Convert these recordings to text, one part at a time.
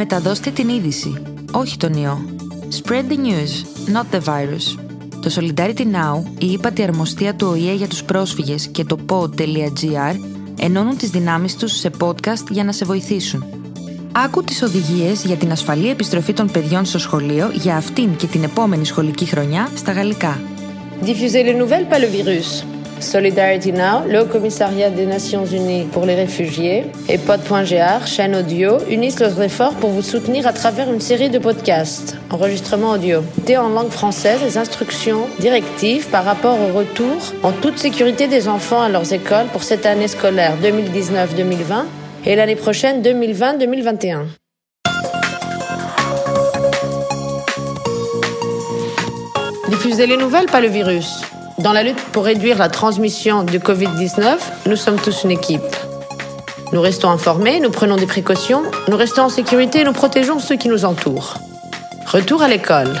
Μεταδώστε την είδηση, όχι τον ιό. Spread the news, not the virus. Το Solidarity Now, η ύπατη αρμοστία του ΟΗΕ για τους πρόσφυγες και το pod.gr ενώνουν τις δυνάμεις τους σε podcast για να σε βοηθήσουν. Άκου τις οδηγίες για την ασφαλή επιστροφή των παιδιών στο σχολείο για αυτήν και την επόμενη σχολική χρονιά στα γαλλικά. Diffusez les nouvelles, pas le virus. Solidarity Now, le Commissariat des Nations Unies pour les réfugiés et Pod.gr, chaîne audio, unissent leurs efforts pour vous soutenir à travers une série de podcasts, enregistrements audio. Et en langue française, les instructions directives par rapport au retour en toute sécurité des enfants à leurs écoles pour cette année scolaire 2019-2020 et l'année prochaine 2020-2021. Diffusez les nouvelles, pas le virus. Dans la lutte pour réduire la transmission du Covid-19, nous sommes tous une équipe. Nous restons informés, nous prenons des précautions, nous restons en sécurité et nous protégeons ceux qui nous entourent. Retour à l'école.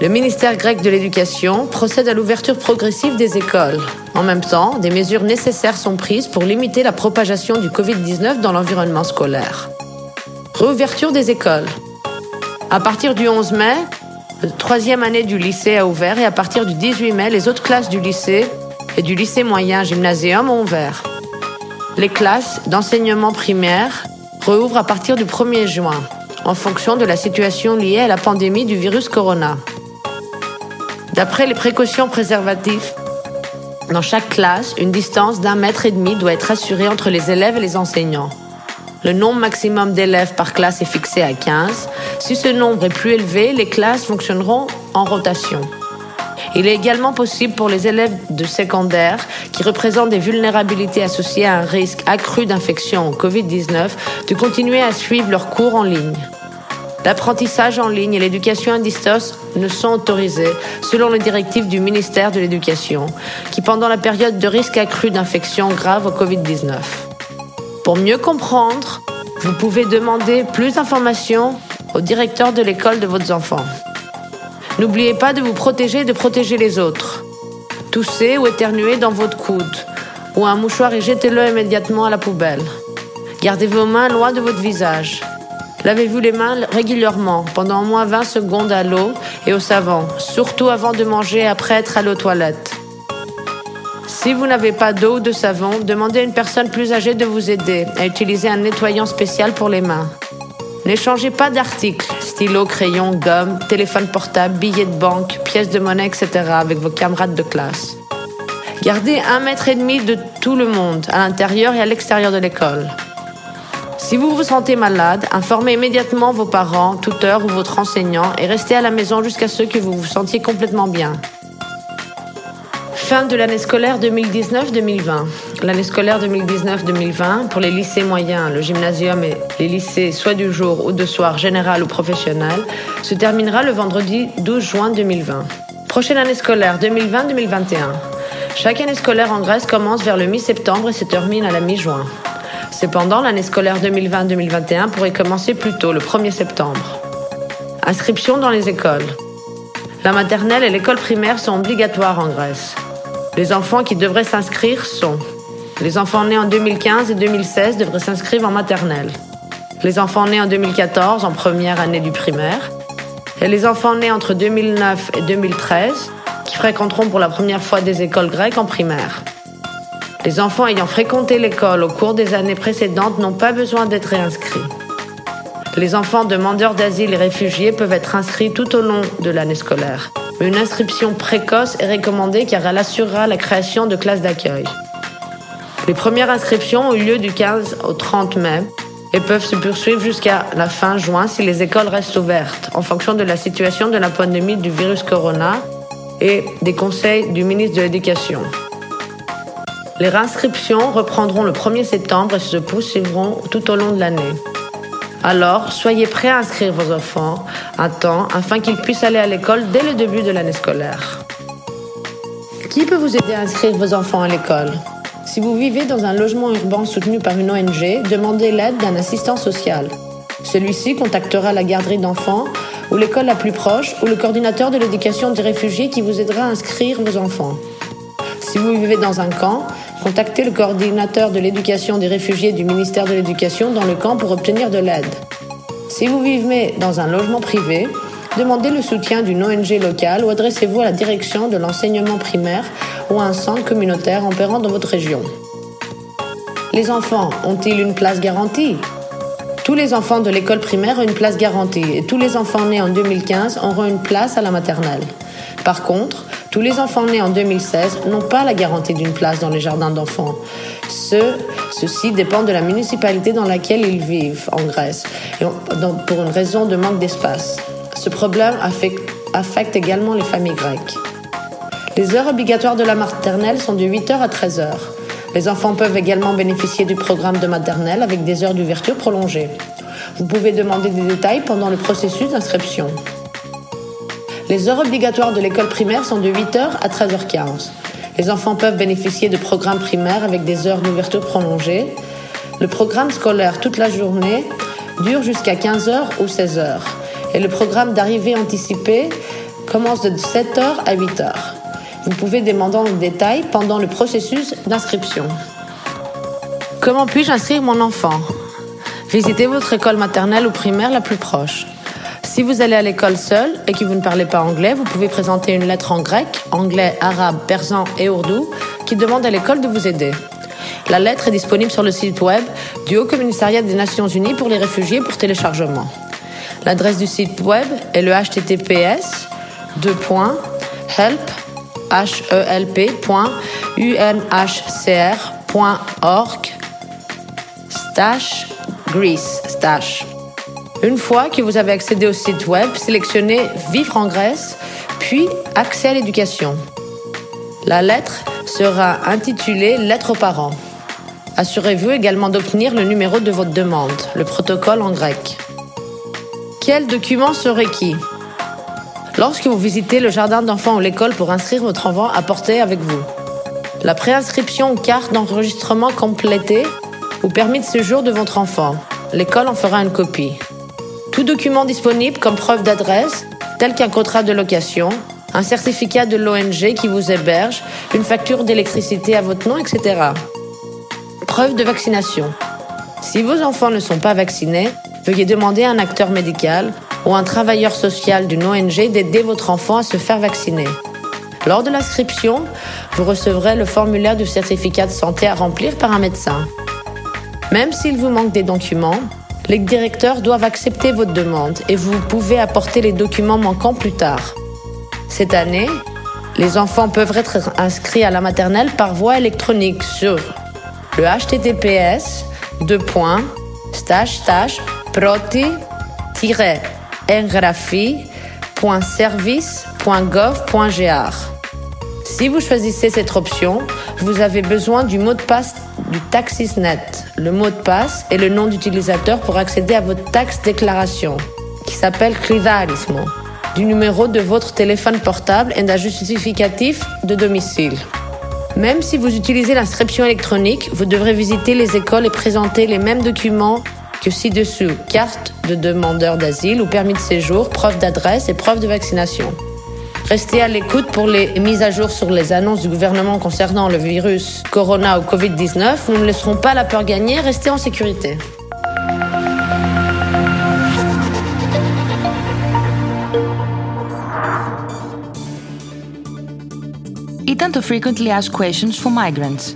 Le ministère grec de l'Éducation procède à l'ouverture progressive des écoles. En même temps, des mesures nécessaires sont prises pour limiter la propagation du Covid-19 dans l'environnement scolaire. Réouverture des écoles. À partir du 11 mai, troisième année du lycée a ouvert et à partir du 18 mai, les autres classes du lycée et du lycée moyen gymnasium ont ouvert. Les classes d'enseignement primaire rouvrent à partir du 1er juin, en fonction de la situation liée à la pandémie du virus corona. D'après les précautions préservatives, dans chaque classe, une distance d'un mètre et demi doit être assurée entre les élèves et les enseignants. Le nombre maximum d'élèves par classe est fixé à 15. Si ce nombre est plus élevé, les classes fonctionneront en rotation. Il est également possible pour les élèves de secondaire qui représentent des vulnérabilités associées à un risque accru d'infection au Covid-19 de continuer à suivre leurs cours en ligne. L'apprentissage en ligne et l'éducation à distance ne sont autorisés selon les directives du ministère de l'Éducation, qui pendant la période de risque accru d'infection grave au Covid-19. Pour mieux comprendre, vous pouvez demander plus d'informations au directeur de l'école de vos enfants. N'oubliez pas de vous protéger et de protéger les autres. Toussez ou éternuez dans votre coude ou un mouchoir et jetez-le immédiatement à la poubelle. Gardez vos mains loin de votre visage. Lavez-vous les mains régulièrement, pendant au moins 20 secondes à l'eau et au savon, surtout avant de manger et après être allé aux toilettes. Si vous n'avez pas d'eau ou de savon, demandez à une personne plus âgée de vous aider à utiliser un nettoyant spécial pour les mains. N'échangez pas d'articles, stylo, crayon, gomme, téléphone portable, billets de banque, pièces de monnaie, etc. avec vos camarades de classe. Gardez un mètre et demi de tout le monde, à l'intérieur et à l'extérieur de l'école. Si vous vous sentez malade, informez immédiatement vos parents, tuteurs ou votre enseignant et restez à la maison jusqu'à ce que vous vous sentiez complètement bien. Fin de l'année scolaire 2019-2020. L'année scolaire 2019-2020 pour les lycées moyens, le gymnasium et les lycées soit du jour ou de soir général ou professionnel se terminera le vendredi 12 juin 2020. Prochaine année scolaire 2020-2021. Chaque année scolaire en Grèce commence vers le mi-septembre et se termine à la mi-juin. Cependant, l'année scolaire 2020-2021 pourrait commencer plus tôt, le 1er septembre. Inscription dans les écoles. La maternelle et l'école primaire sont obligatoires en Grèce. Les enfants qui devraient s'inscrire sont les enfants nés en 2015 et 2016 devraient s'inscrire en maternelle. Les enfants nés en 2014 en première année du primaire. Et les enfants nés entre 2009 et 2013 qui fréquenteront pour la première fois des écoles grecques en primaire. Les enfants ayant fréquenté l'école au cours des années précédentes n'ont pas besoin d'être réinscrits. Les enfants demandeurs d'asile et réfugiés peuvent être inscrits tout au long de l'année scolaire. Une inscription précoce est recommandée car elle assurera la création de classes d'accueil. Les premières inscriptions ont eu lieu du 15 au 30 mai et peuvent se poursuivre jusqu'à la fin juin si les écoles restent ouvertes, en fonction de la situation de la pandémie du virus corona et des conseils du ministre de l'Éducation. Les réinscriptions reprendront le 1er septembre et se poursuivront tout au long de l'année. Alors, soyez prêts à inscrire vos enfants à temps afin qu'ils puissent aller à l'école dès le début de l'année scolaire. Qui peut vous aider à inscrire vos enfants à l'école? Si vous vivez dans un logement urbain soutenu par une ONG, demandez l'aide d'un assistant social. Celui-ci contactera la garderie d'enfants ou l'école la plus proche ou le coordinateur de l'éducation des réfugiés qui vous aidera à inscrire vos enfants. Si vous vivez dans un camp, contactez le coordinateur de l'éducation des réfugiés du ministère de l'Éducation dans le camp pour obtenir de l'aide. Si vous vivez dans un logement privé, demandez le soutien d'une ONG locale ou adressez-vous à la direction de l'enseignement primaire ou un centre communautaire opérant dans votre région. Les enfants ont-ils une place garantie? Tous les enfants de l'école primaire ont une place garantie et tous les enfants nés en 2015 auront une place à la maternelle. Par contre, tous les enfants nés en 2016 n'ont pas la garantie d'une place dans les jardins d'enfants. Ce, ceci dépend de la municipalité dans laquelle ils vivent en Grèce, pour une raison de manque d'espace. Ce problème affecte également les familles grecques. Les heures obligatoires de la maternelle sont de 8h à 13h. Les enfants peuvent également bénéficier du programme de maternelle avec des heures d'ouverture prolongées. Vous pouvez demander des détails pendant le processus d'inscription. Les heures obligatoires de l'école primaire sont de 8h à 13h15. Les enfants peuvent bénéficier de programmes primaires avec des heures d'ouverture prolongées. Le programme scolaire toute la journée dure jusqu'à 15h ou 16h. Et le programme d'arrivée anticipée commence de 7h à 8h. Vous pouvez demander en détail pendant le processus d'inscription. Comment puis-je inscrire mon enfant? Visitez votre école maternelle ou primaire la plus proche. Si vous allez à l'école seul et que vous ne parlez pas anglais, vous pouvez présenter une lettre en grec, anglais, arabe, persan et ourdou qui demande à l'école de vous aider. La lettre est disponible sur le site web du Haut Commissariat des Nations Unies pour les réfugiés pour téléchargement. L'adresse du site web est le https help help.unhcr.org stash Greece stash. Une fois que vous avez accédé au site web, sélectionnez Vivre en Grèce, puis Accès à l'éducation. La lettre sera intitulée Lettre aux parents. Assurez-vous également d'obtenir le numéro de votre demande, le protocole en grec. Quels documents sont requis Lorsque vous visitez le jardin d'enfants ou l'école pour inscrire votre enfant, apportez avec vous la préinscription ou carte d'enregistrement complétée ou permis de séjour de votre enfant. L'école en fera une copie. Tout document disponible comme preuve d'adresse, tel qu'un contrat de location, un certificat de l'ONG qui vous héberge, une facture d'électricité à votre nom, etc. Preuve de vaccination. Si vos enfants ne sont pas vaccinés, veuillez demander à un acteur médical ou un travailleur social d'une ONG d'aider votre enfant à se faire vacciner. Lors de l'inscription, vous recevrez le formulaire du certificat de santé à remplir par un médecin. Même s'il vous manque des documents, les directeurs doivent accepter votre demande et vous pouvez apporter les documents manquants plus tard. Cette année, les enfants peuvent être inscrits à la maternelle par voie électronique sur le https proti-engraphie.service.gov.gr. Si vous choisissez cette option, vous avez besoin du mot de passe du TaxisNet. Le mot de passe est le nom d'utilisateur pour accéder à votre taxe déclaration, qui s'appelle Clidarismo, du numéro de votre téléphone portable et d'un justificatif de domicile. Même si vous utilisez l'inscription électronique, vous devrez visiter les écoles et présenter les mêmes documents que ci-dessous carte de demandeur d'asile ou permis de séjour, preuve d'adresse et preuve de vaccination. Restez à l'écoute pour les mises à jour sur les annonces du gouvernement concernant le virus Corona ou Covid-19. Nous ne laisserons pas la peur gagner, restez en sécurité. Ήταν το Frequently Asked Questions for Migrants,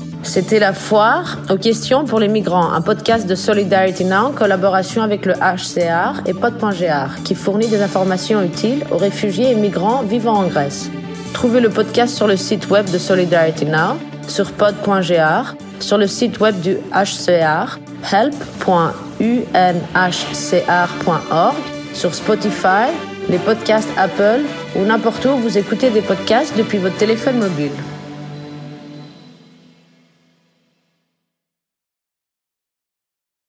C'était la foire aux questions pour les migrants, un podcast de Solidarity Now en collaboration avec le HCR et pod.gr qui fournit des informations utiles aux réfugiés et migrants vivant en Grèce. Trouvez le podcast sur le site web de Solidarity Now, sur pod.gr sur le site web du HCR, help.unhcr.org, sur Spotify, les podcasts Apple ou n'importe où vous écoutez des podcasts depuis votre téléphone mobile.